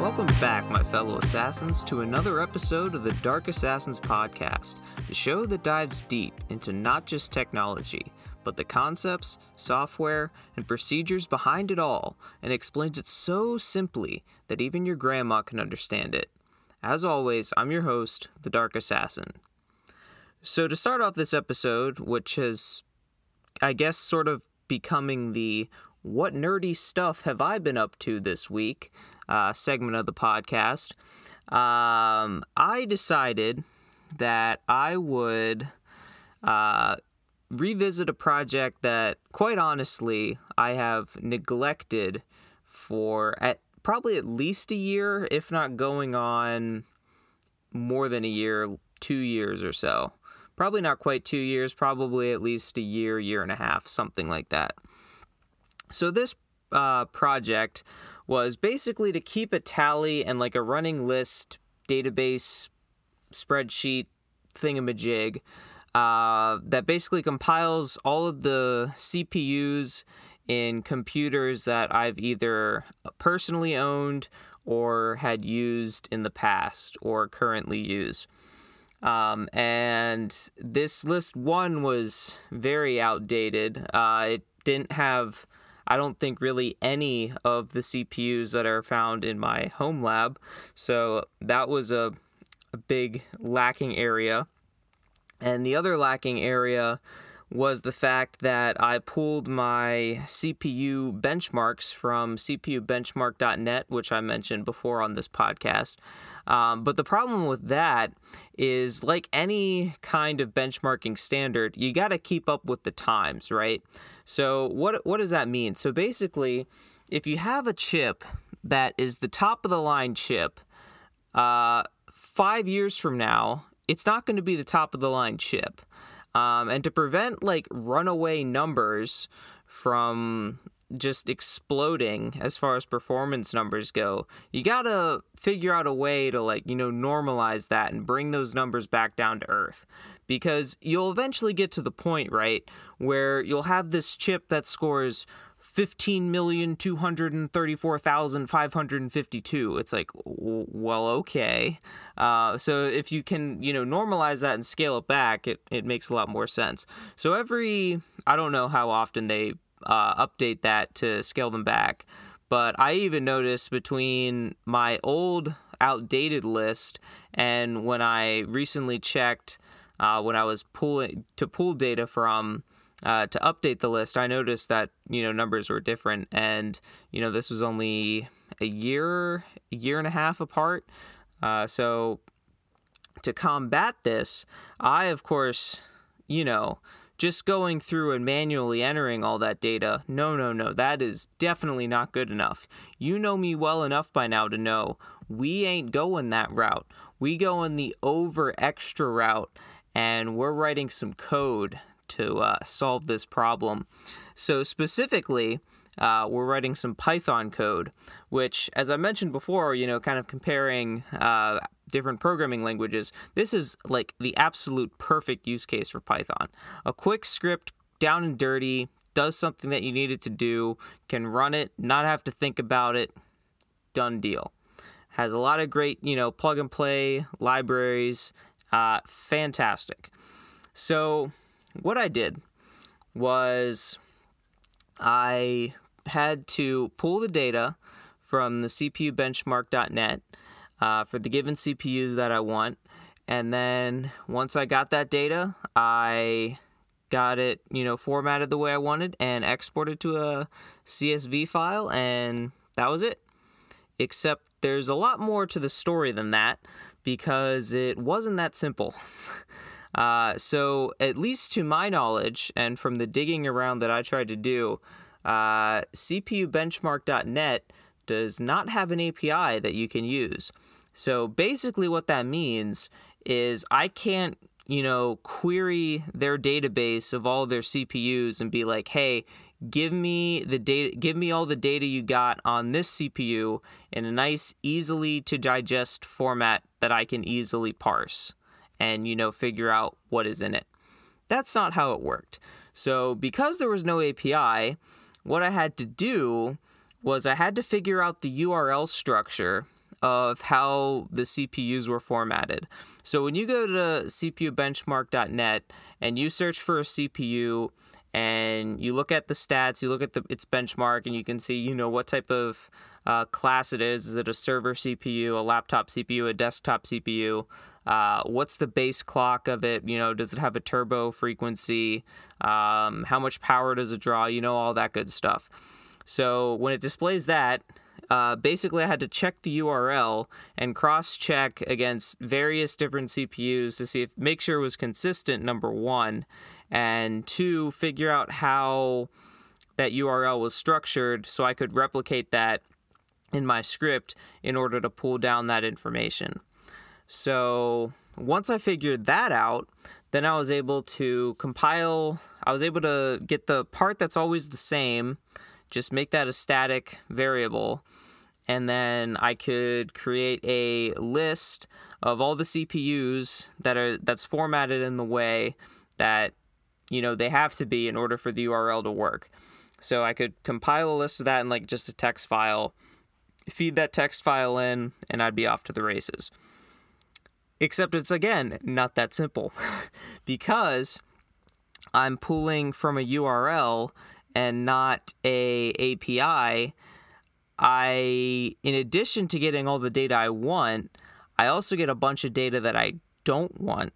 Welcome back, my fellow assassins, to another episode of the Dark Assassins Podcast, the show that dives deep into not just technology, but the concepts, software, and procedures behind it all, and explains it so simply that even your grandma can understand it. As always, I'm your host, the Dark Assassin. So, to start off this episode, which has, I guess, sort of becoming the what nerdy stuff have I been up to this week uh, segment of the podcast, um, I decided that I would uh, revisit a project that, quite honestly, I have neglected for at probably at least a year, if not going on more than a year, two years or so. Probably not quite two years, probably at least a year, year and a half, something like that. So, this uh, project was basically to keep a tally and like a running list database spreadsheet thingamajig uh, that basically compiles all of the CPUs in computers that I've either personally owned or had used in the past or currently use. Um, and this list one was very outdated. Uh, it didn't have, I don't think, really any of the CPUs that are found in my home lab. So that was a, a big lacking area. And the other lacking area was the fact that I pulled my CPU benchmarks from CPUbenchmark.net, which I mentioned before on this podcast. Um, but the problem with that is, like any kind of benchmarking standard, you got to keep up with the times, right? So what what does that mean? So basically, if you have a chip that is the top of the line chip, uh, five years from now, it's not going to be the top of the line chip. Um, and to prevent like runaway numbers from just exploding as far as performance numbers go, you gotta figure out a way to like, you know, normalize that and bring those numbers back down to earth. Because you'll eventually get to the point, right, where you'll have this chip that scores 15,234,552. It's like, well, okay. Uh, so if you can, you know, normalize that and scale it back, it, it makes a lot more sense. So every, I don't know how often they uh, update that to scale them back, but I even noticed between my old outdated list and when I recently checked uh, when I was pulling to pull data from uh, to update the list, I noticed that you know numbers were different, and you know this was only a year, year and a half apart. Uh, so to combat this, I of course, you know, just going through and manually entering all that data, no, no, no, that is definitely not good enough. You know me well enough by now to know we ain't going that route. We go in the over extra route, and we're writing some code to uh, solve this problem. So, specifically, uh, we're writing some Python code, which, as I mentioned before, you know, kind of comparing uh, different programming languages, this is like the absolute perfect use case for Python. A quick script, down and dirty, does something that you need it to do, can run it, not have to think about it, done deal. Has a lot of great, you know, plug and play libraries, uh, fantastic. So, what I did was I had to pull the data from the CPU benchmark.net uh, for the given CPUs that I want. And then once I got that data, I got it, you know, formatted the way I wanted and exported to a CSV file, and that was it. Except there's a lot more to the story than that because it wasn't that simple. Uh, so, at least to my knowledge, and from the digging around that I tried to do, uh, CPUbenchmark.net does not have an API that you can use. So, basically, what that means is I can't, you know, query their database of all their CPUs and be like, hey, give me the data give me all the data you got on this CPU in a nice easily to digest format that I can easily parse and you know figure out what is in it. That's not how it worked. So because there was no API, what I had to do was I had to figure out the URL structure of how the CPUs were formatted. So when you go to cpubenchmark.net and you search for a CPU and you look at the stats, you look at the its benchmark, and you can see you know what type of uh, class it is. Is it a server CPU, a laptop CPU, a desktop CPU? Uh, what's the base clock of it? You know, does it have a turbo frequency? Um, how much power does it draw? You know, all that good stuff. So when it displays that, uh, basically I had to check the URL and cross-check against various different CPUs to see if make sure it was consistent. Number one, and two, figure out how that URL was structured so I could replicate that in my script in order to pull down that information. So once I figured that out, then I was able to compile, I was able to get the part that's always the same, just make that a static variable. And then I could create a list of all the CPUs that are that's formatted in the way that you know they have to be in order for the URL to work. So I could compile a list of that in like just a text file, feed that text file in, and I'd be off to the races. Except it's again not that simple because I'm pulling from a URL and not a API. I in addition to getting all the data I want, I also get a bunch of data that I don't want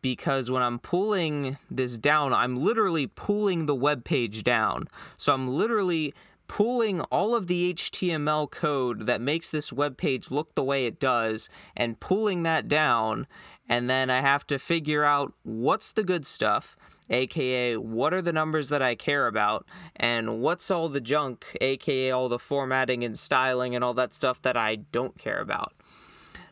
because when I'm pulling this down, I'm literally pulling the web page down. So I'm literally pulling all of the HTML code that makes this web page look the way it does and pulling that down. And then I have to figure out what's the good stuff, aka what are the numbers that I care about, and what's all the junk, aka all the formatting and styling and all that stuff that I don't care about.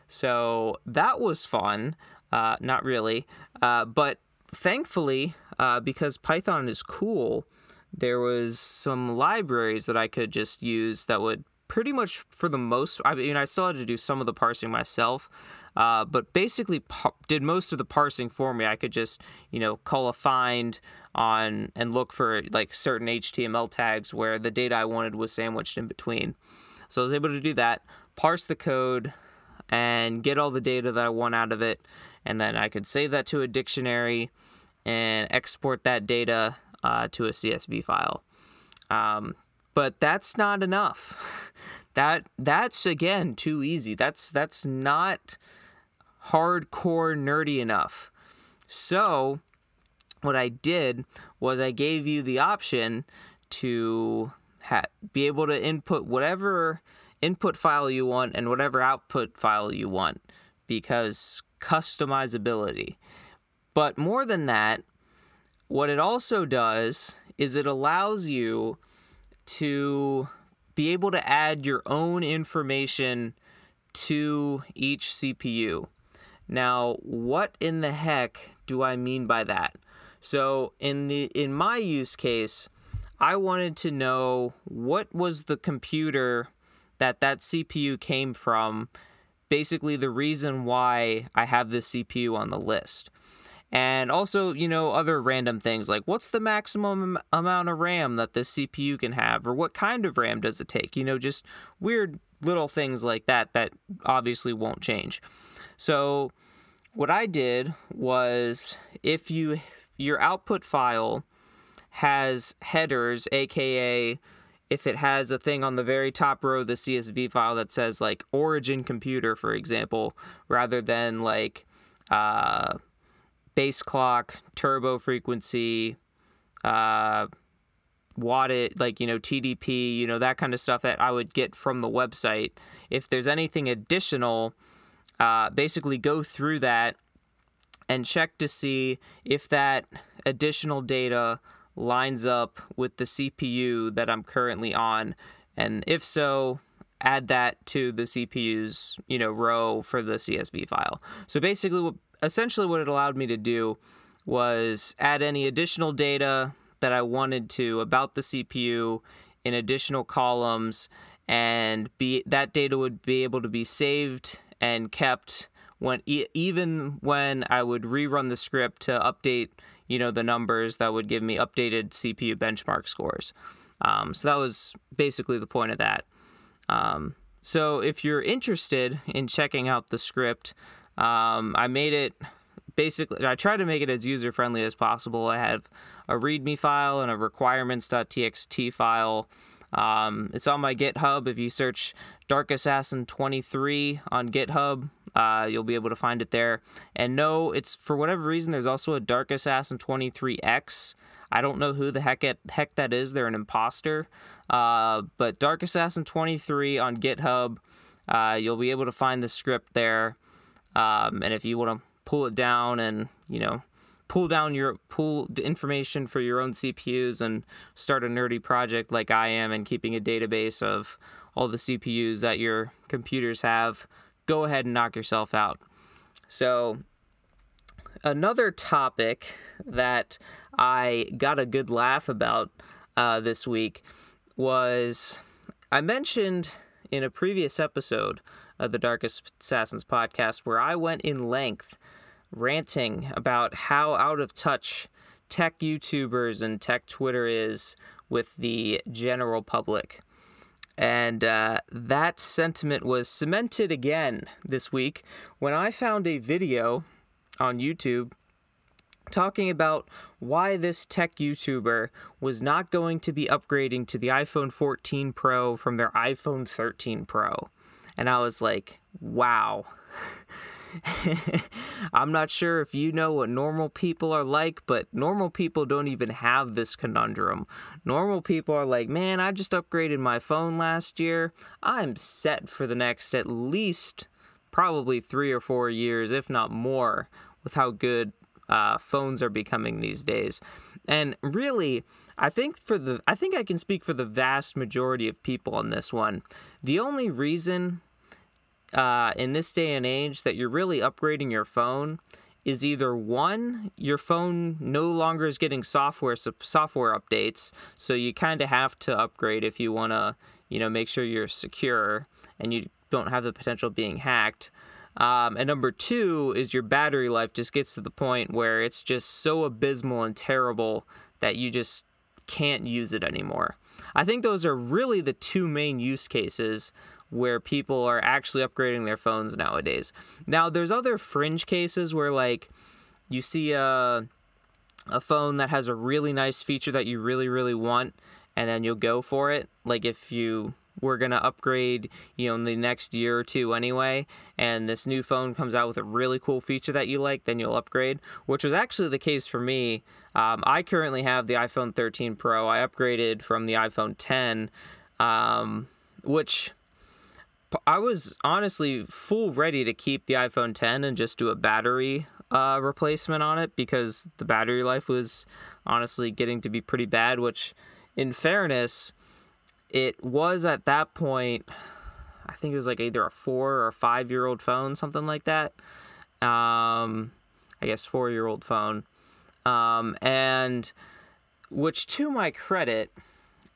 So that was fun. Uh, not really. Uh, but thankfully, uh, because Python is cool, there was some libraries that I could just use that would pretty much for the most I mean I still had to do some of the parsing myself uh, but basically par- did most of the parsing for me. I could just you know call a find on and look for like certain HTML tags where the data I wanted was sandwiched in between. So I was able to do that parse the code and get all the data that I want out of it and then I could save that to a dictionary and export that data uh, to a CSV file. Um, but that's not enough. that that's again too easy. That's that's not hardcore nerdy enough. So what I did was I gave you the option to ha- be able to input whatever input file you want and whatever output file you want because customizability. But more than that, what it also does is it allows you to be able to add your own information to each CPU. Now, what in the heck do I mean by that? So, in the in my use case, I wanted to know what was the computer that that CPU came from, basically the reason why I have this CPU on the list and also you know other random things like what's the maximum amount of ram that this cpu can have or what kind of ram does it take? You know just weird little things like that that obviously won't change. So what i did was if you your output file has headers aka if it has a thing on the very top row of the csv file that says like origin computer for example rather than like uh base clock, turbo frequency, uh, wattage, like, you know, TDP, you know, that kind of stuff that I would get from the website. If there's anything additional, uh, basically go through that and check to see if that additional data lines up with the CPU that I'm currently on. And if so, add that to the CPU's, you know, row for the CSV file. So basically what essentially what it allowed me to do was add any additional data that I wanted to about the CPU in additional columns and be that data would be able to be saved and kept when even when I would rerun the script to update you know the numbers that would give me updated CPU benchmark scores. Um, so that was basically the point of that. Um, So if you're interested in checking out the script, um, I made it basically, I try to make it as user friendly as possible. I have a README file and a requirements.txt file. Um, it's on my GitHub. If you search Dark Assassin 23 on GitHub, uh, you'll be able to find it there. And no, it's for whatever reason, there's also a Dark Assassin 23X. I don't know who the heck it, heck that is. They're an imposter. Uh, but Dark Assassin 23 on GitHub, uh, you'll be able to find the script there. Um, and if you want to pull it down and you know pull down your pull information for your own CPUs and start a nerdy project like I am and keeping a database of all the CPUs that your computers have, go ahead and knock yourself out. So, another topic that I got a good laugh about uh, this week was I mentioned in a previous episode of the Dark Assassins podcast where I went in length ranting about how out of touch tech YouTubers and tech Twitter is with the general public. And uh, that sentiment was cemented again this week when I found a video on YouTube talking about why this tech YouTuber was not going to be upgrading to the iPhone 14 Pro from their iPhone 13 Pro. And I was like, wow. I'm not sure if you know what normal people are like, but normal people don't even have this conundrum. Normal people are like, man, I just upgraded my phone last year. I'm set for the next at least probably three or four years, if not more, with how good uh, phones are becoming these days. And really, I think for the I think I can speak for the vast majority of people on this one. The only reason uh, in this day and age that you're really upgrading your phone is either one, your phone no longer is getting software software updates, so you kind of have to upgrade if you want to, you know, make sure you're secure and you don't have the potential of being hacked. Um, and number two is your battery life just gets to the point where it's just so abysmal and terrible that you just can't use it anymore. I think those are really the two main use cases where people are actually upgrading their phones nowadays. Now, there's other fringe cases where like you see a a phone that has a really nice feature that you really really want and then you'll go for it. Like if you were going to upgrade, you know, in the next year or two anyway, and this new phone comes out with a really cool feature that you like, then you'll upgrade, which was actually the case for me. Um, I currently have the iPhone 13 Pro. I upgraded from the iPhone 10, um, which I was honestly full ready to keep the iPhone 10 and just do a battery uh, replacement on it because the battery life was honestly getting to be pretty bad. Which, in fairness, it was at that point. I think it was like either a four or five year old phone, something like that. Um, I guess four year old phone. Um, and which, to my credit,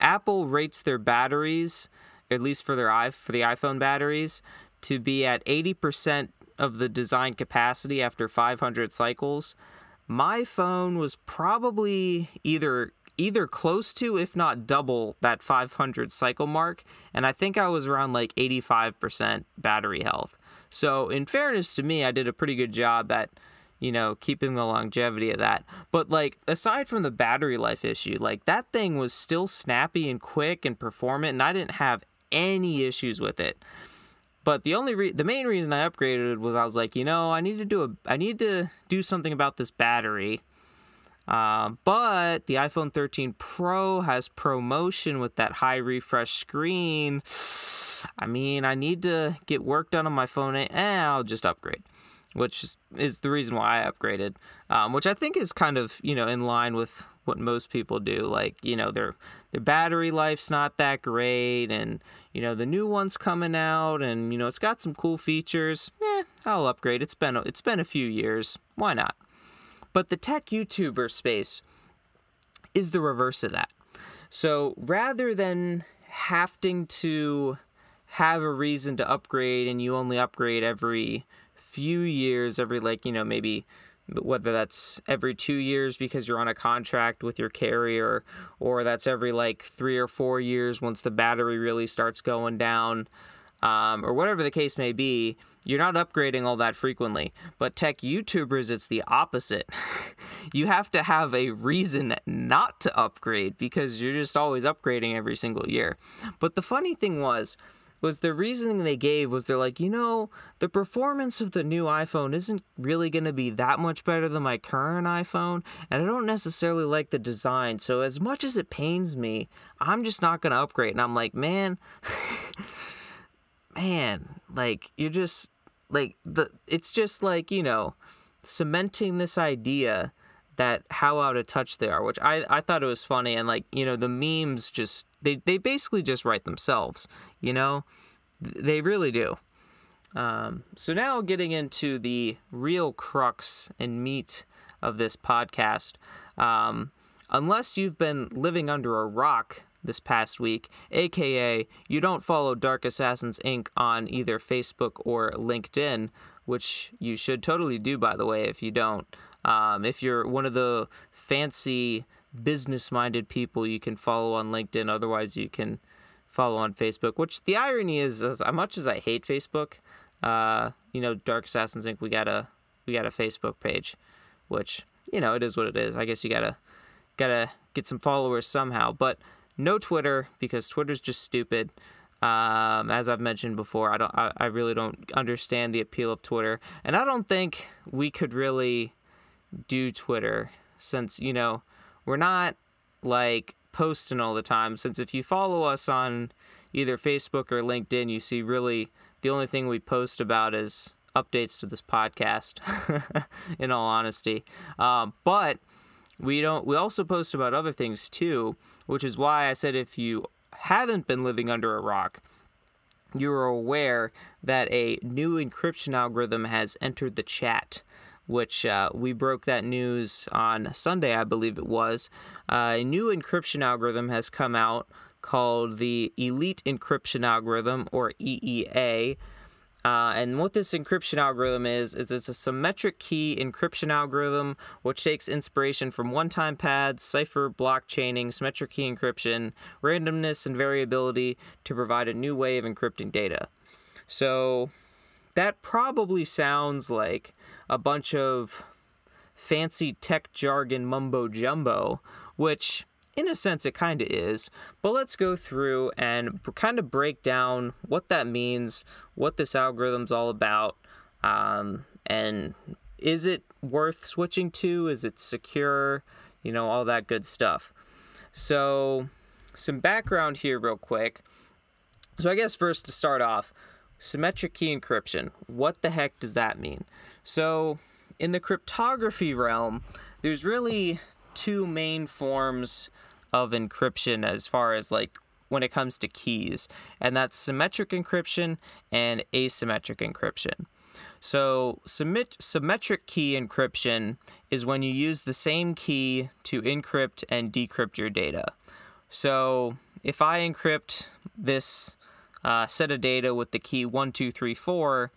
Apple rates their batteries at least for their for the iPhone batteries, to be at 80% of the design capacity after 500 cycles. My phone was probably either either close to if not double that 500 cycle mark and I think I was around like 85% battery health. So in fairness to me, I did a pretty good job at you know, keeping the longevity of that. But like aside from the battery life issue, like that thing was still snappy and quick and performant and I didn't have any issues with it. But the only re- the main reason I upgraded was I was like, you know, I need to do a I need to do something about this battery. Uh, but the iPhone 13 Pro has ProMotion with that high refresh screen. I mean, I need to get work done on my phone. Eh, I'll just upgrade, which is, the reason why I upgraded. Um, which I think is kind of you know in line with what most people do. Like, you know, their their battery life's not that great and you know, the new one's coming out and you know, it's got some cool features. Eh, I'll upgrade. It's been it's been a few years. Why not? But the tech YouTuber space is the reverse of that. So, rather than having to have a reason to upgrade and you only upgrade every few years, every like, you know, maybe whether that's every two years because you're on a contract with your carrier, or that's every like three or four years once the battery really starts going down. Um, or whatever the case may be, you're not upgrading all that frequently. But tech YouTubers, it's the opposite. you have to have a reason not to upgrade because you're just always upgrading every single year. But the funny thing was, was the reasoning they gave was they're like, you know, the performance of the new iPhone isn't really going to be that much better than my current iPhone, and I don't necessarily like the design. So as much as it pains me, I'm just not going to upgrade. And I'm like, man, man, like you're just like the it's just like, you know, cementing this idea that how out of touch they are, which I, I thought it was funny and like, you know, the memes just they, they basically just write themselves, you know? They really do. Um, so now getting into the real crux and meat of this podcast. Um, unless you've been living under a rock this past week, aka you don't follow Dark Assassins Inc. on either Facebook or LinkedIn, which you should totally do, by the way, if you don't. Um, if you're one of the fancy business minded people, you can follow on LinkedIn. Otherwise, you can follow on Facebook. Which the irony is, as much as I hate Facebook, uh, you know, Dark Assassins Inc. We got a we got a Facebook page, which you know it is what it is. I guess you gotta gotta get some followers somehow, but no Twitter because Twitter's just stupid. Um, as I've mentioned before, I don't, I, I really don't understand the appeal of Twitter, and I don't think we could really do Twitter since you know we're not like posting all the time. Since if you follow us on either Facebook or LinkedIn, you see really the only thing we post about is updates to this podcast. in all honesty, um, but we don't. We also post about other things too, which is why I said if you haven't been living under a rock, you are aware that a new encryption algorithm has entered the chat which uh, we broke that news on Sunday, I believe it was. Uh, a new encryption algorithm has come out called the Elite Encryption Algorithm, or EEA. Uh, and what this encryption algorithm is, is it's a symmetric key encryption algorithm which takes inspiration from one time pads, cipher block chaining, symmetric key encryption, randomness, and variability to provide a new way of encrypting data. So that probably sounds like a bunch of fancy tech jargon mumbo jumbo, which in a sense it kind of is. But let's go through and kind of break down what that means, what this algorithm's all about, um, and is it worth switching to? Is it secure? You know, all that good stuff. So, some background here, real quick. So, I guess first to start off, symmetric key encryption. What the heck does that mean? So, in the cryptography realm, there's really two main forms of encryption as far as like when it comes to keys, and that's symmetric encryption and asymmetric encryption. So, symmetric key encryption is when you use the same key to encrypt and decrypt your data. So, if I encrypt this uh, set of data with the key 1234,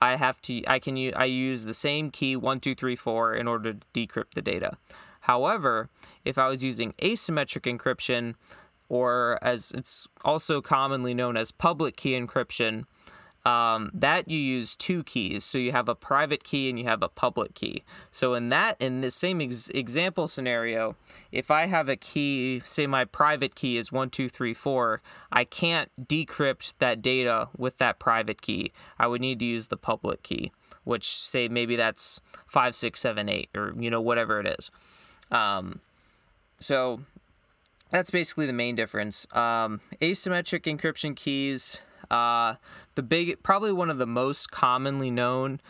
I have to I can I use the same key 1234 in order to decrypt the data. However, if I was using asymmetric encryption or as it's also commonly known as public key encryption, um, that you use two keys. So you have a private key and you have a public key. So in that, in the same ex- example scenario, if I have a key, say my private key is one two three four, I can't decrypt that data with that private key. I would need to use the public key, which say maybe that's five six seven eight or you know whatever it is. Um, so that's basically the main difference. Um, asymmetric encryption keys uh, the big, probably one of the most commonly known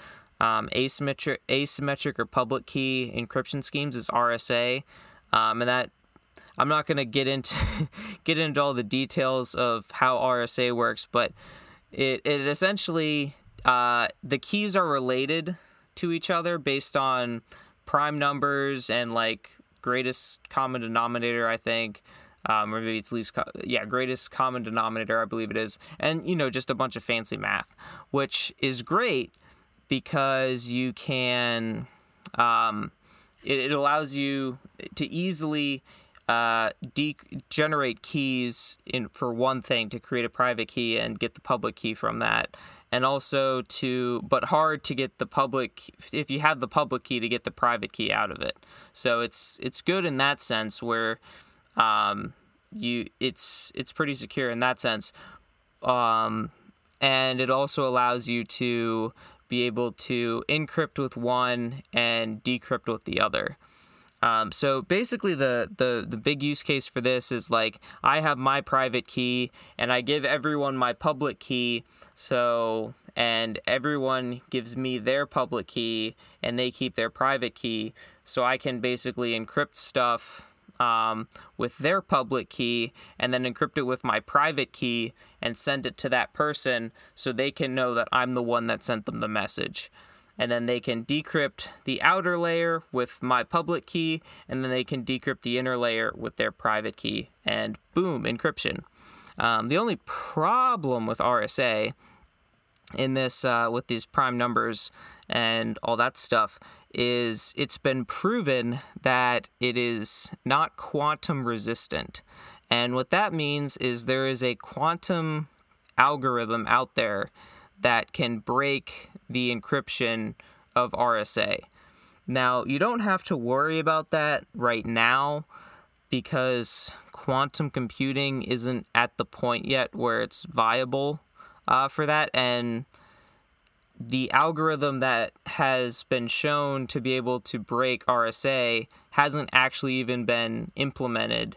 um, asymmetric, asymmetric or public key encryption schemes is RSA, um, and that I'm not going to get into get into all the details of how RSA works, but it it essentially uh, the keys are related to each other based on prime numbers and like greatest common denominator, I think. Um, or maybe it's least, co- yeah, greatest common denominator, I believe it is, and you know, just a bunch of fancy math, which is great because you can, um, it, it allows you to easily uh, de- generate keys in for one thing to create a private key and get the public key from that. And also to but hard to get the public if you have the public key to get the private key out of it. So it's it's good in that sense where um, you it's it's pretty secure in that sense. Um, and it also allows you to be able to encrypt with one and decrypt with the other um, so basically, the, the the big use case for this is like I have my private key and I give everyone my public key. So and everyone gives me their public key and they keep their private key. So I can basically encrypt stuff um, with their public key and then encrypt it with my private key and send it to that person so they can know that I'm the one that sent them the message and then they can decrypt the outer layer with my public key, and then they can decrypt the inner layer with their private key, and boom, encryption. Um, the only problem with RSA in this, uh, with these prime numbers and all that stuff, is it's been proven that it is not quantum resistant. And what that means is there is a quantum algorithm out there that can break the encryption of RSA. Now, you don't have to worry about that right now because quantum computing isn't at the point yet where it's viable uh, for that. And the algorithm that has been shown to be able to break RSA hasn't actually even been implemented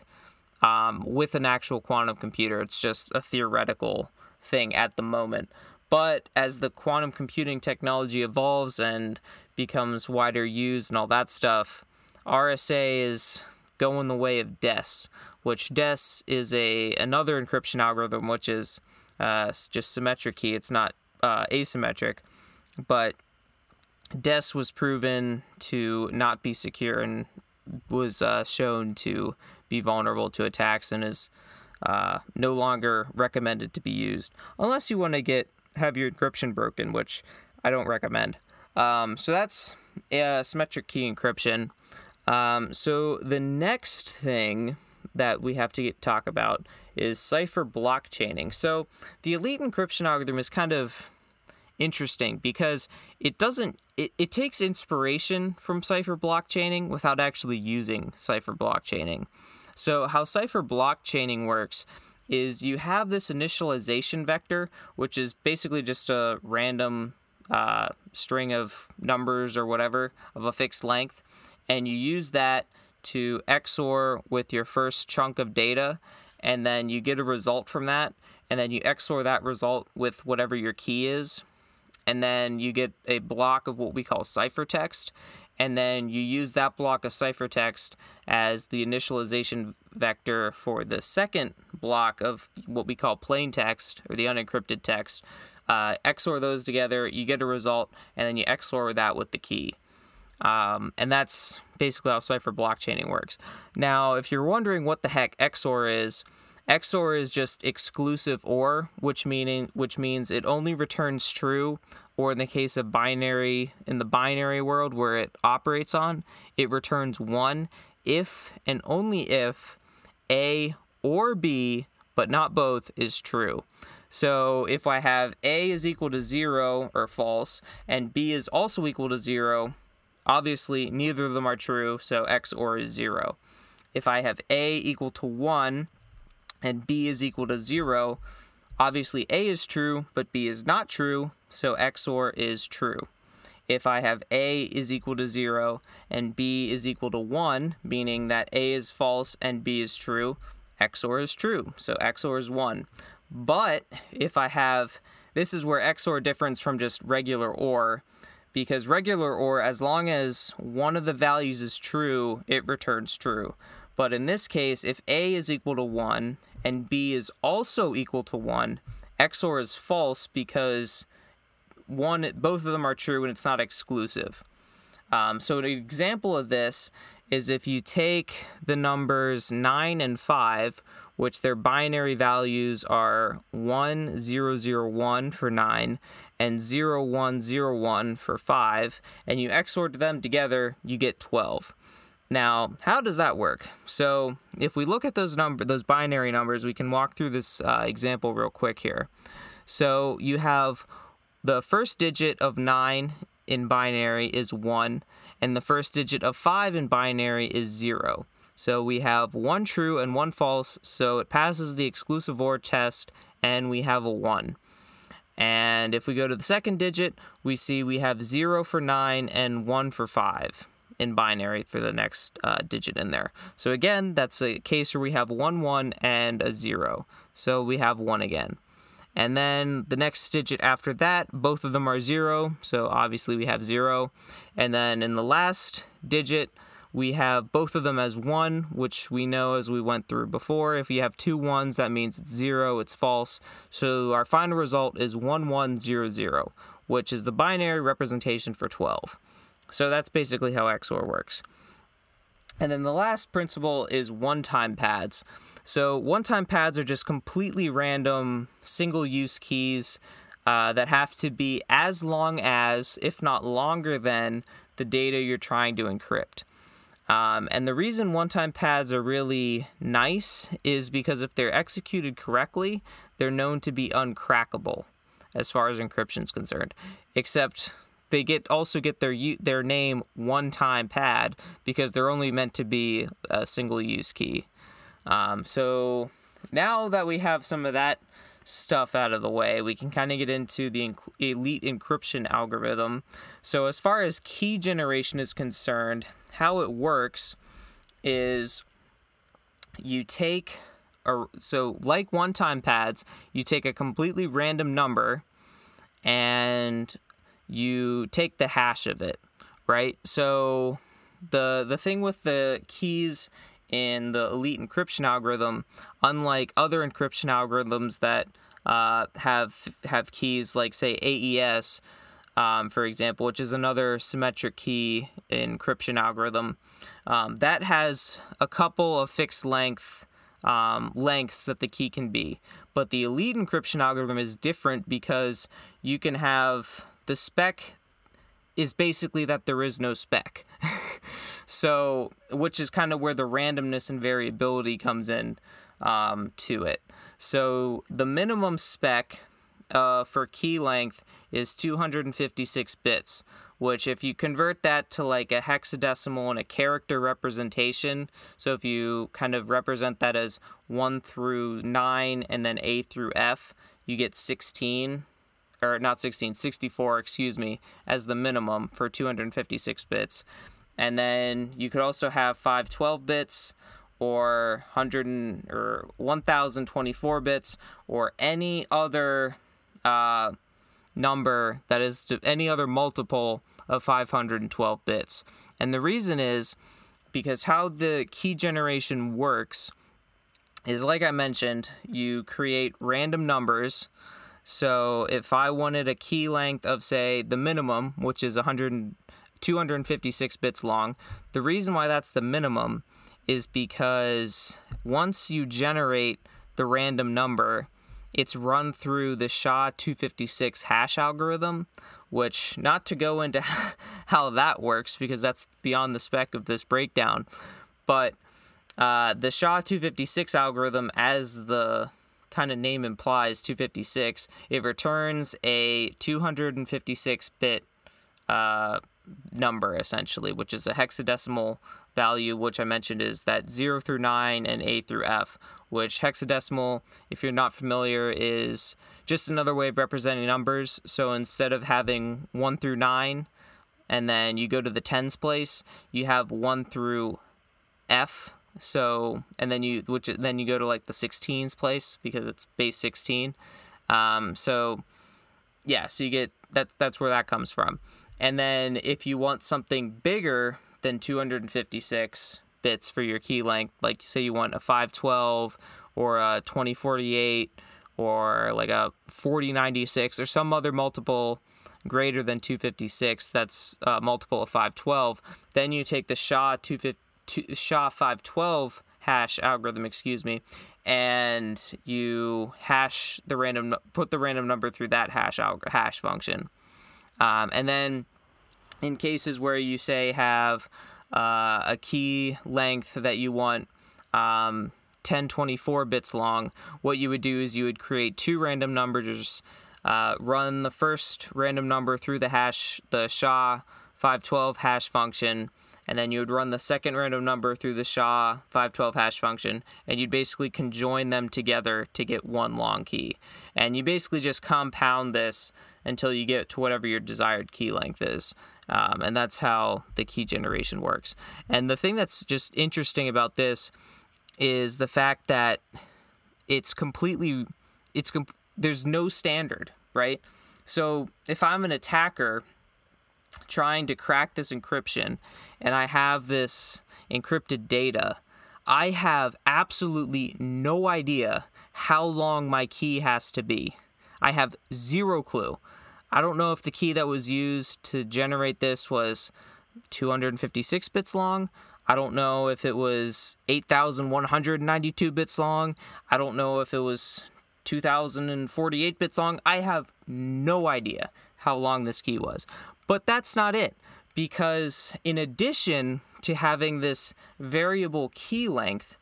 um, with an actual quantum computer. It's just a theoretical thing at the moment. But as the quantum computing technology evolves and becomes wider used and all that stuff, RSA is going the way of DES, which DES is a another encryption algorithm, which is uh, just symmetric key. It's not uh, asymmetric, but DES was proven to not be secure and was uh, shown to be vulnerable to attacks and is uh, no longer recommended to be used unless you want to get have your encryption broken, which I don't recommend. Um, so that's uh, symmetric key encryption. Um, so the next thing that we have to get, talk about is cipher block chaining. So the elite encryption algorithm is kind of interesting because it doesn't it, it takes inspiration from cipher block chaining without actually using cipher block chaining. So how cipher blockchaining works is you have this initialization vector, which is basically just a random uh, string of numbers or whatever of a fixed length, and you use that to XOR with your first chunk of data, and then you get a result from that, and then you XOR that result with whatever your key is, and then you get a block of what we call ciphertext, and then you use that block of ciphertext as the initialization vector for the second block of what we call plain text or the unencrypted text. Uh, XOR those together, you get a result, and then you XOR that with the key. Um, and that's basically how cipher block chaining works. Now, if you're wondering what the heck XOR is, XOR is just exclusive OR, which meaning which means it only returns true, or in the case of binary in the binary world where it operates on, it returns one if and only if A or B, but not both, is true. So if I have A is equal to zero or false, and B is also equal to zero, obviously neither of them are true, so XOR is zero. If I have A equal to one and b is equal to 0, obviously a is true, but b is not true, so XOR is true. If I have a is equal to 0 and b is equal to 1, meaning that a is false and b is true, XOR is true, so XOR is 1. But if I have, this is where XOR differs from just regular OR, because regular OR, as long as one of the values is true, it returns true. But in this case, if A is equal to 1 and B is also equal to 1, XOR is false because one both of them are true and it's not exclusive. Um, so an example of this is if you take the numbers 9 and 5, which their binary values are 1001 for 9 and 0101 for 5, and you XOR them together, you get 12. Now, how does that work? So, if we look at those number, those binary numbers, we can walk through this uh, example real quick here. So, you have the first digit of nine in binary is one, and the first digit of five in binary is zero. So we have one true and one false, so it passes the exclusive OR test, and we have a one. And if we go to the second digit, we see we have zero for nine and one for five in binary for the next uh, digit in there. So again, that's a case where we have one one and a zero. So we have one again. And then the next digit after that, both of them are zero. So obviously we have zero. And then in the last digit, we have both of them as one, which we know as we went through before. If you have two ones, that means it's zero, it's false. So our final result is 1100, which is the binary representation for 12. So that's basically how XOR works. And then the last principle is one time pads. So one time pads are just completely random single use keys uh, that have to be as long as, if not longer than, the data you're trying to encrypt. Um, and the reason one time pads are really nice is because if they're executed correctly, they're known to be uncrackable as far as encryption is concerned. Except they get also get their their name one time pad because they're only meant to be a single use key. Um, so now that we have some of that stuff out of the way, we can kind of get into the elite encryption algorithm. So, as far as key generation is concerned, how it works is you take a so like one time pads, you take a completely random number and you take the hash of it, right? So the the thing with the keys in the elite encryption algorithm, unlike other encryption algorithms that uh, have have keys like say AES, um, for example, which is another symmetric key encryption algorithm, um, that has a couple of fixed length um, lengths that the key can be. But the elite encryption algorithm is different because you can have the spec is basically that there is no spec. so, which is kind of where the randomness and variability comes in um, to it. So, the minimum spec uh, for key length is 256 bits, which, if you convert that to like a hexadecimal and a character representation, so if you kind of represent that as 1 through 9 and then A through F, you get 16 or not 16, 64, excuse me, as the minimum for 256 bits. And then you could also have 512 bits or 100 or 1024 bits or any other uh, number that is to any other multiple of 512 bits. And the reason is because how the key generation works is like I mentioned, you create random numbers so if I wanted a key length of, say, the minimum, which is 100, 256 bits long, the reason why that's the minimum is because once you generate the random number, it's run through the SHA-256 hash algorithm, which not to go into how that works because that's beyond the spec of this breakdown, but uh, the SHA-256 algorithm as the kind of name implies 256, it returns a 256 bit uh, number essentially, which is a hexadecimal value, which I mentioned is that 0 through 9 and A through F, which hexadecimal, if you're not familiar, is just another way of representing numbers. So instead of having 1 through 9, and then you go to the tens place, you have 1 through F, so and then you which then you go to like the 16s place because it's base 16. Um, so yeah, so you get that's that's where that comes from. And then if you want something bigger than 256 bits for your key length, like say you want a 512 or a 2048 or like a 4096 or some other multiple greater than 256 that's a multiple of 512 then you take the SHA 250 SHA-512 hash algorithm, excuse me, and you hash the random, put the random number through that hash hash function, um, and then in cases where you say have uh, a key length that you want um, 1024 bits long, what you would do is you would create two random numbers, uh, run the first random number through the hash, the SHA 512 hash function, and then you would run the second random number through the SHA 512 hash function, and you'd basically conjoin them together to get one long key. And you basically just compound this until you get to whatever your desired key length is. Um, and that's how the key generation works. And the thing that's just interesting about this is the fact that it's completely, it's com- there's no standard, right? So if I'm an attacker trying to crack this encryption and I have this encrypted data, I have absolutely no idea how long my key has to be. I have zero clue. I don't know if the key that was used to generate this was 256 bits long. I don't know if it was 8,192 bits long. I don't know if it was 2,048 bits long. I have no idea how long this key was. But that's not it, because in addition to having this variable key length,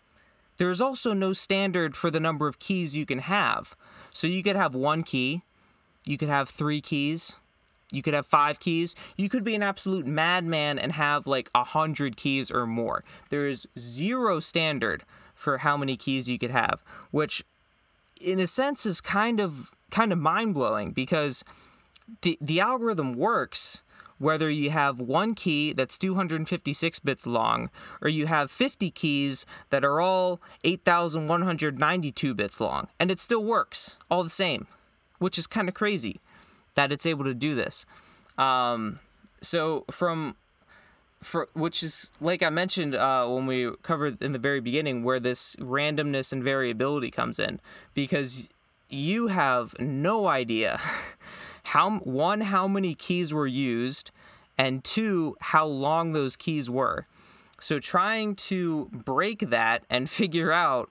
there's also no standard for the number of keys you can have. So you could have one key, you could have three keys, you could have five keys. You could be an absolute madman and have like a hundred keys or more. There is zero standard for how many keys you could have, which in a sense is kind of kind of mind blowing because the the algorithm works whether you have one key that's 256 bits long or you have 50 keys that are all 8192 bits long and it still works all the same which is kind of crazy that it's able to do this. Um, so from for which is like I mentioned uh, when we covered in the very beginning, where this randomness and variability comes in, because you have no idea how one how many keys were used, and two how long those keys were. So trying to break that and figure out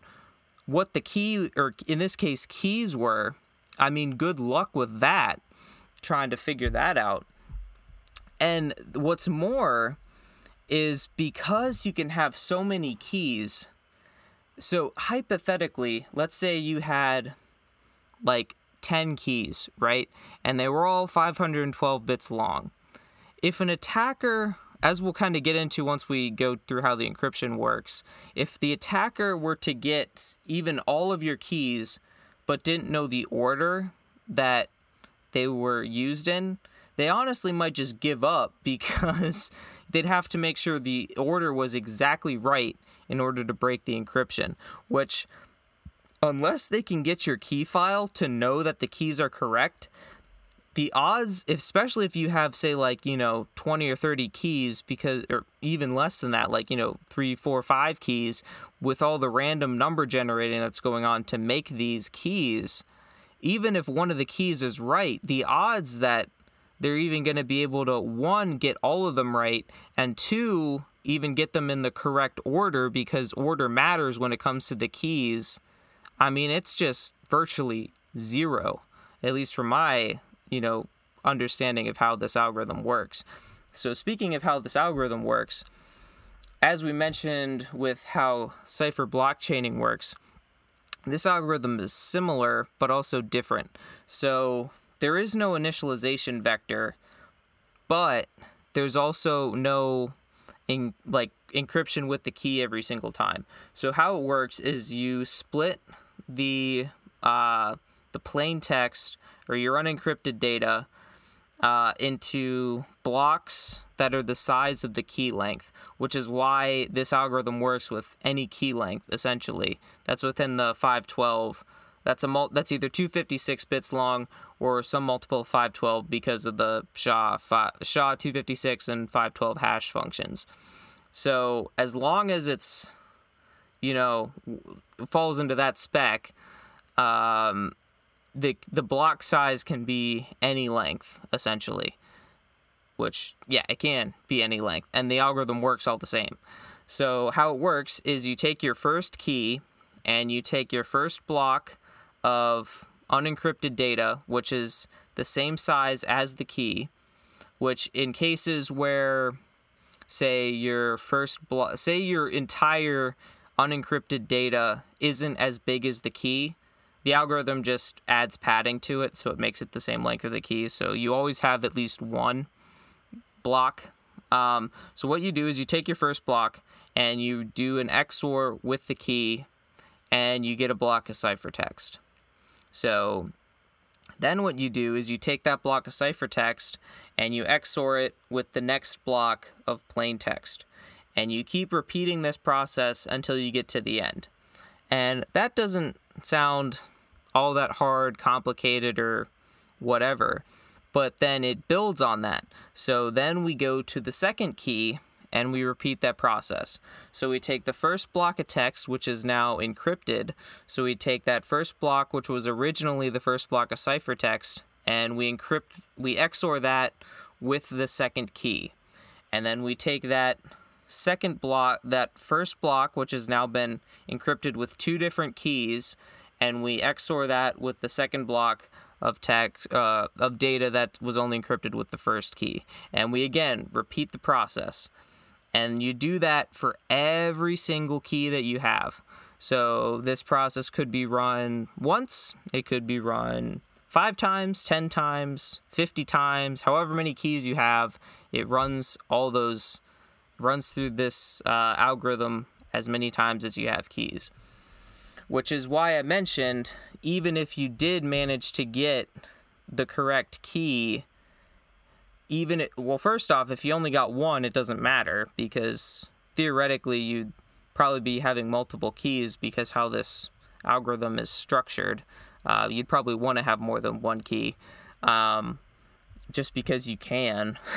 what the key or in this case keys were, I mean, good luck with that trying to figure that out. And what's more is because you can have so many keys. So hypothetically, let's say you had like 10 keys, right? And they were all 512 bits long. If an attacker, as we'll kind of get into once we go through how the encryption works, if the attacker were to get even all of your keys but didn't know the order that they were used in, they honestly might just give up because they'd have to make sure the order was exactly right in order to break the encryption, which unless they can get your key file to know that the keys are correct, the odds, especially if you have, say, like, you know, 20 or 30 keys, because, or even less than that, like, you know, three, four, five keys, with all the random number generating that's going on to make these keys, even if one of the keys is right, the odds that they're even going to be able to one get all of them right and two even get them in the correct order because order matters when it comes to the keys. I mean, it's just virtually zero, at least from my, you know, understanding of how this algorithm works. So, speaking of how this algorithm works, as we mentioned with how cipher block chaining works, this algorithm is similar but also different. So there is no initialization vector, but there's also no in like encryption with the key every single time. So how it works is you split the uh, the plain text or your unencrypted data uh, into blocks that are the size of the key length, which is why this algorithm works with any key length essentially. That's within the 512. That's a mul- that's either 256 bits long or some multiple of 512 because of the SHA fi- SHA 256 and 512 hash functions. So as long as it's you know falls into that spec, um, the the block size can be any length essentially. Which yeah it can be any length and the algorithm works all the same. So how it works is you take your first key and you take your first block of unencrypted data which is the same size as the key which in cases where say your first block, say your entire unencrypted data isn't as big as the key, the algorithm just adds padding to it so it makes it the same length of the key. So you always have at least one block. Um, so what you do is you take your first block and you do an XOR with the key and you get a block of ciphertext. So then what you do is you take that block of ciphertext and you XOR it with the next block of plain text. And you keep repeating this process until you get to the end. And that doesn't sound all that hard, complicated, or whatever. But then it builds on that. So then we go to the second key and we repeat that process. So we take the first block of text, which is now encrypted. So we take that first block, which was originally the first block of ciphertext, and we encrypt, we XOR that with the second key. And then we take that second block, that first block, which has now been encrypted with two different keys, and we XOR that with the second block of text uh, of data that was only encrypted with the first key. And we again repeat the process. And you do that for every single key that you have. So this process could be run once, it could be run five times, 10 times, 50 times, however many keys you have. It runs all those, runs through this uh, algorithm as many times as you have keys which is why I mentioned even if you did manage to get the correct key, even it, well, first off, if you only got one, it doesn't matter because theoretically you'd probably be having multiple keys because how this algorithm is structured. Uh, you'd probably want to have more than one key. Um, just because you can.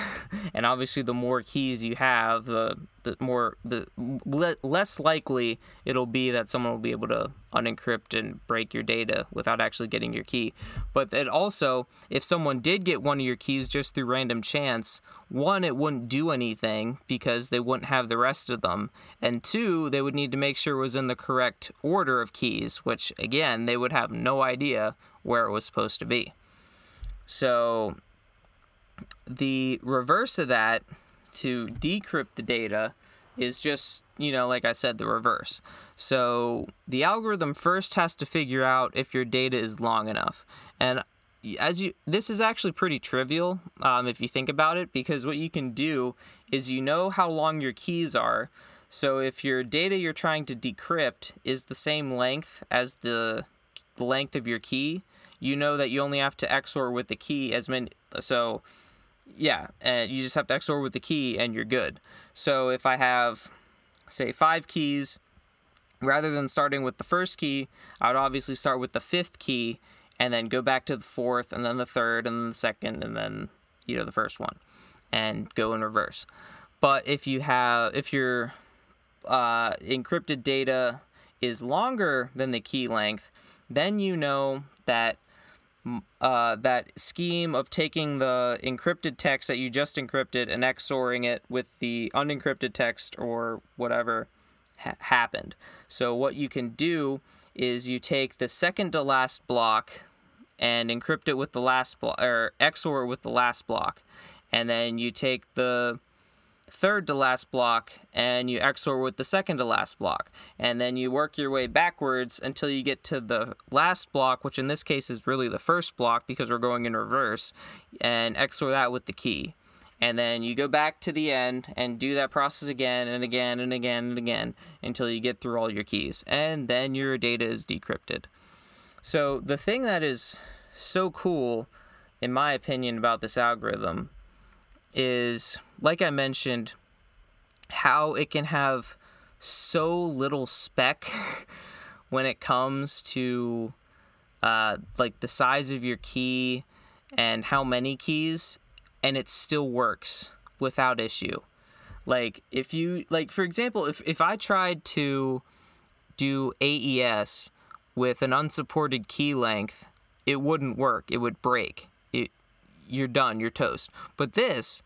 And obviously the more keys you have the the more the le- less likely it'll be that someone will be able to unencrypt and break your data without actually getting your key. But it also if someone did get one of your keys just through random chance one it wouldn't do anything because they wouldn't have the rest of them. And two they would need to make sure it was in the correct order of keys which again they would have no idea where it was supposed to be. So the reverse of that to decrypt the data is just, you know, like I said, the reverse. So the algorithm first has to figure out if your data is long enough. And as you, this is actually pretty trivial um, if you think about it, because what you can do is you know how long your keys are. So if your data you're trying to decrypt is the same length as the, the length of your key, you know that you only have to XOR with the key as many. So yeah, and you just have to XOR with the key and you're good. So if I have, say, five keys, rather than starting with the first key, I would obviously start with the fifth key and then go back to the fourth and then the third and then the second and then, you know, the first one and go in reverse. But if you have, if your uh, encrypted data is longer than the key length, then you know that uh, that scheme of taking the encrypted text that you just encrypted and XORing it with the unencrypted text or whatever ha- happened. So what you can do is you take the second to last block and encrypt it with the last block or XOR with the last block, and then you take the third to last block and you XOR with the second to last block. And then you work your way backwards until you get to the last block, which in this case is really the first block because we're going in reverse, and XOR that with the key. And then you go back to the end and do that process again and again and again and again until you get through all your keys. And then your data is decrypted. So the thing that is so cool, in my opinion, about this algorithm is, like I mentioned, how it can have so little spec when it comes to uh, like the size of your key and how many keys, and it still works without issue. Like if you like, for example, if if I tried to do AES with an unsupported key length, it wouldn't work. It would break you're done, you're toast. But this,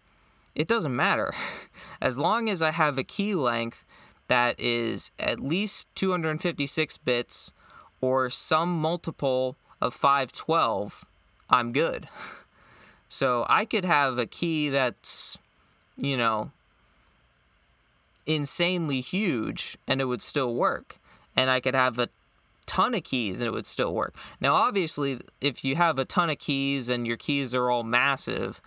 it doesn't matter. As long as I have a key length that is at least 256 bits or some multiple of 512, I'm good. So I could have a key that's, you know, insanely huge and it would still work. And I could have a ton of keys and it would still work. Now, obviously, if you have a ton of keys and your keys are all massive,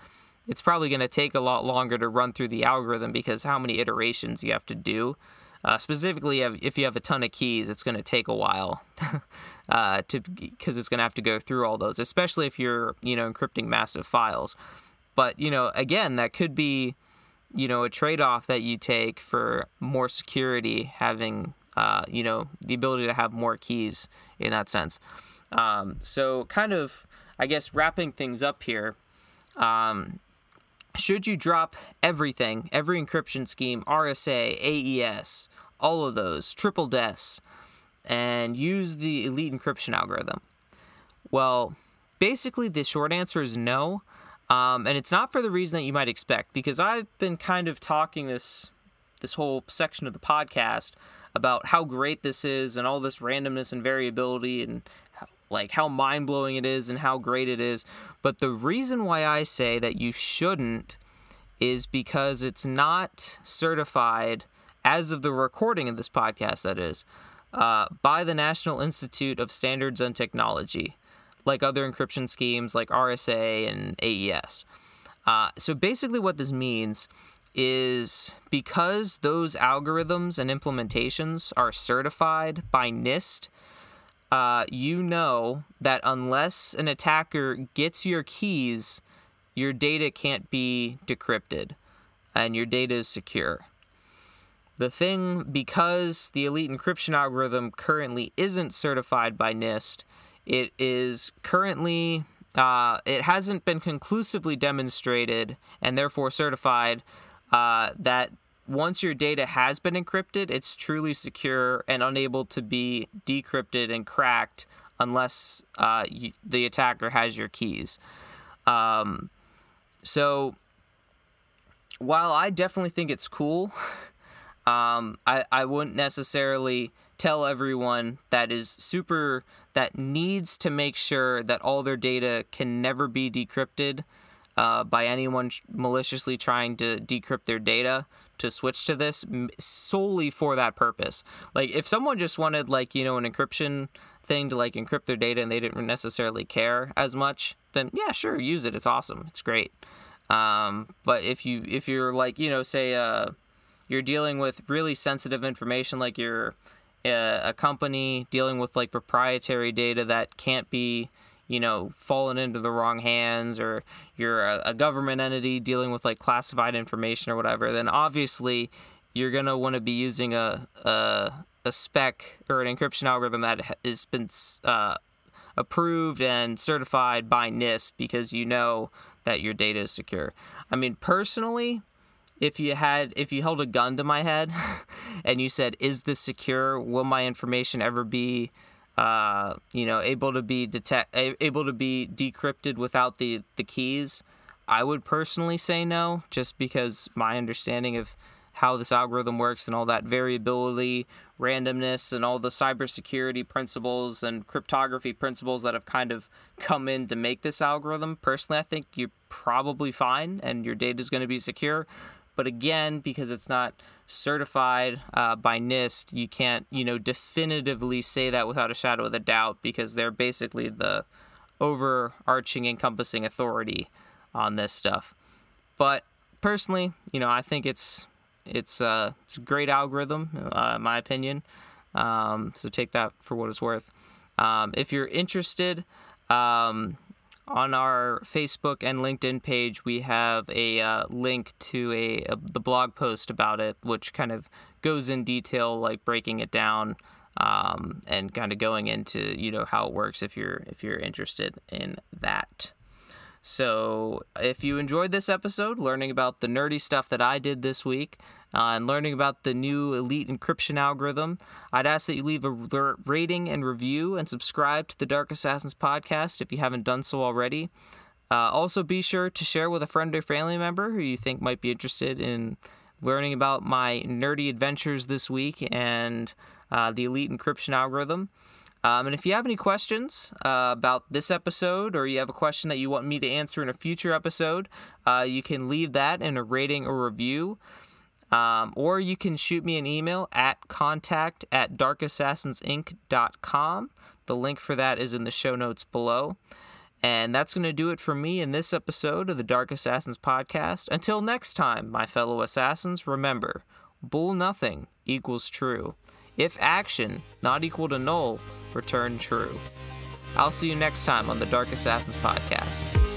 it's probably going to take a lot longer to run through the algorithm because how many iterations you have to do. Uh, specifically, if you have a ton of keys, it's going to take a while uh, to because it's going to have to go through all those, especially if you're you know encrypting massive files. But you know, again, that could be you know a trade-off that you take for more security, having uh, you know the ability to have more keys in that sense. Um, so, kind of, I guess, wrapping things up here. Um, should you drop everything, every encryption scheme, RSA, AES, all of those, triple DES, and use the elite encryption algorithm? Well, basically, the short answer is no. Um, and it's not for the reason that you might expect, because I've been kind of talking this this whole section of the podcast about how great this is and all this randomness and variability and like how mind blowing it is and how great it is. But the reason why I say that you shouldn't is because it's not certified as of the recording of this podcast, that is, uh, by the National Institute of Standards and Technology, like other encryption schemes like RSA and AES. Uh, so basically, what this means is because those algorithms and implementations are certified by NIST uh, you know that unless an attacker gets your keys, your data can't be decrypted and your data is secure. The thing, because the elite encryption algorithm currently isn't certified by NIST, it is currently, uh, it hasn't been conclusively demonstrated and therefore certified uh, that once your data has been encrypted, it's truly secure and unable to be decrypted and cracked unless uh, you, the attacker has your keys. Um, so, while I definitely think it's cool, um, I, I wouldn't necessarily tell everyone that is super, that needs to make sure that all their data can never be decrypted uh, by anyone maliciously trying to decrypt their data to switch to this solely for that purpose. Like if someone just wanted like, you know, an encryption thing to like encrypt their data and they didn't necessarily care as much, then yeah, sure, use it. It's awesome. It's great. Um, but if you if you're like, you know, say uh you're dealing with really sensitive information like you're a, uh, a company dealing with like proprietary data that can't be you know, fallen into the wrong hands or you're a, a government entity dealing with like classified information or whatever, then obviously you're going to want to be using a, a, a, spec or an encryption algorithm that has been uh, approved and certified by NIST because you know that your data is secure. I mean, personally, if you had if you held a gun to my head and you said is this secure will my information ever be uh, you know, able to be detect, able to be decrypted without the the keys. I would personally say no, just because my understanding of how this algorithm works and all that variability, randomness, and all the cybersecurity principles and cryptography principles that have kind of come in to make this algorithm. Personally, I think you're probably fine and your data is going to be secure. But again, because it's not certified uh, by NIST, you can't, you know, definitively say that without a shadow of a doubt because they're basically the overarching, encompassing authority on this stuff. But personally, you know, I think it's it's uh, it's a great algorithm, uh, in my opinion. Um, so take that for what it's worth. Um, if you're interested, um, on our Facebook and LinkedIn page, we have a uh, link to a, a, the blog post about it, which kind of goes in detail, like breaking it down um, and kind of going into you know how it works if you're if you're interested in that. So, if you enjoyed this episode, learning about the nerdy stuff that I did this week uh, and learning about the new Elite encryption algorithm, I'd ask that you leave a rating and review and subscribe to the Dark Assassins podcast if you haven't done so already. Uh, also, be sure to share with a friend or family member who you think might be interested in learning about my nerdy adventures this week and uh, the Elite encryption algorithm. Um, and if you have any questions uh, about this episode or you have a question that you want me to answer in a future episode, uh, you can leave that in a rating or review. Um, or you can shoot me an email at contact at darkassassinsinc.com. The link for that is in the show notes below. And that's going to do it for me in this episode of the Dark Assassins podcast. Until next time, my fellow assassins, remember bool nothing equals true. If action not equal to null, return true. I'll see you next time on the Dark Assassins podcast.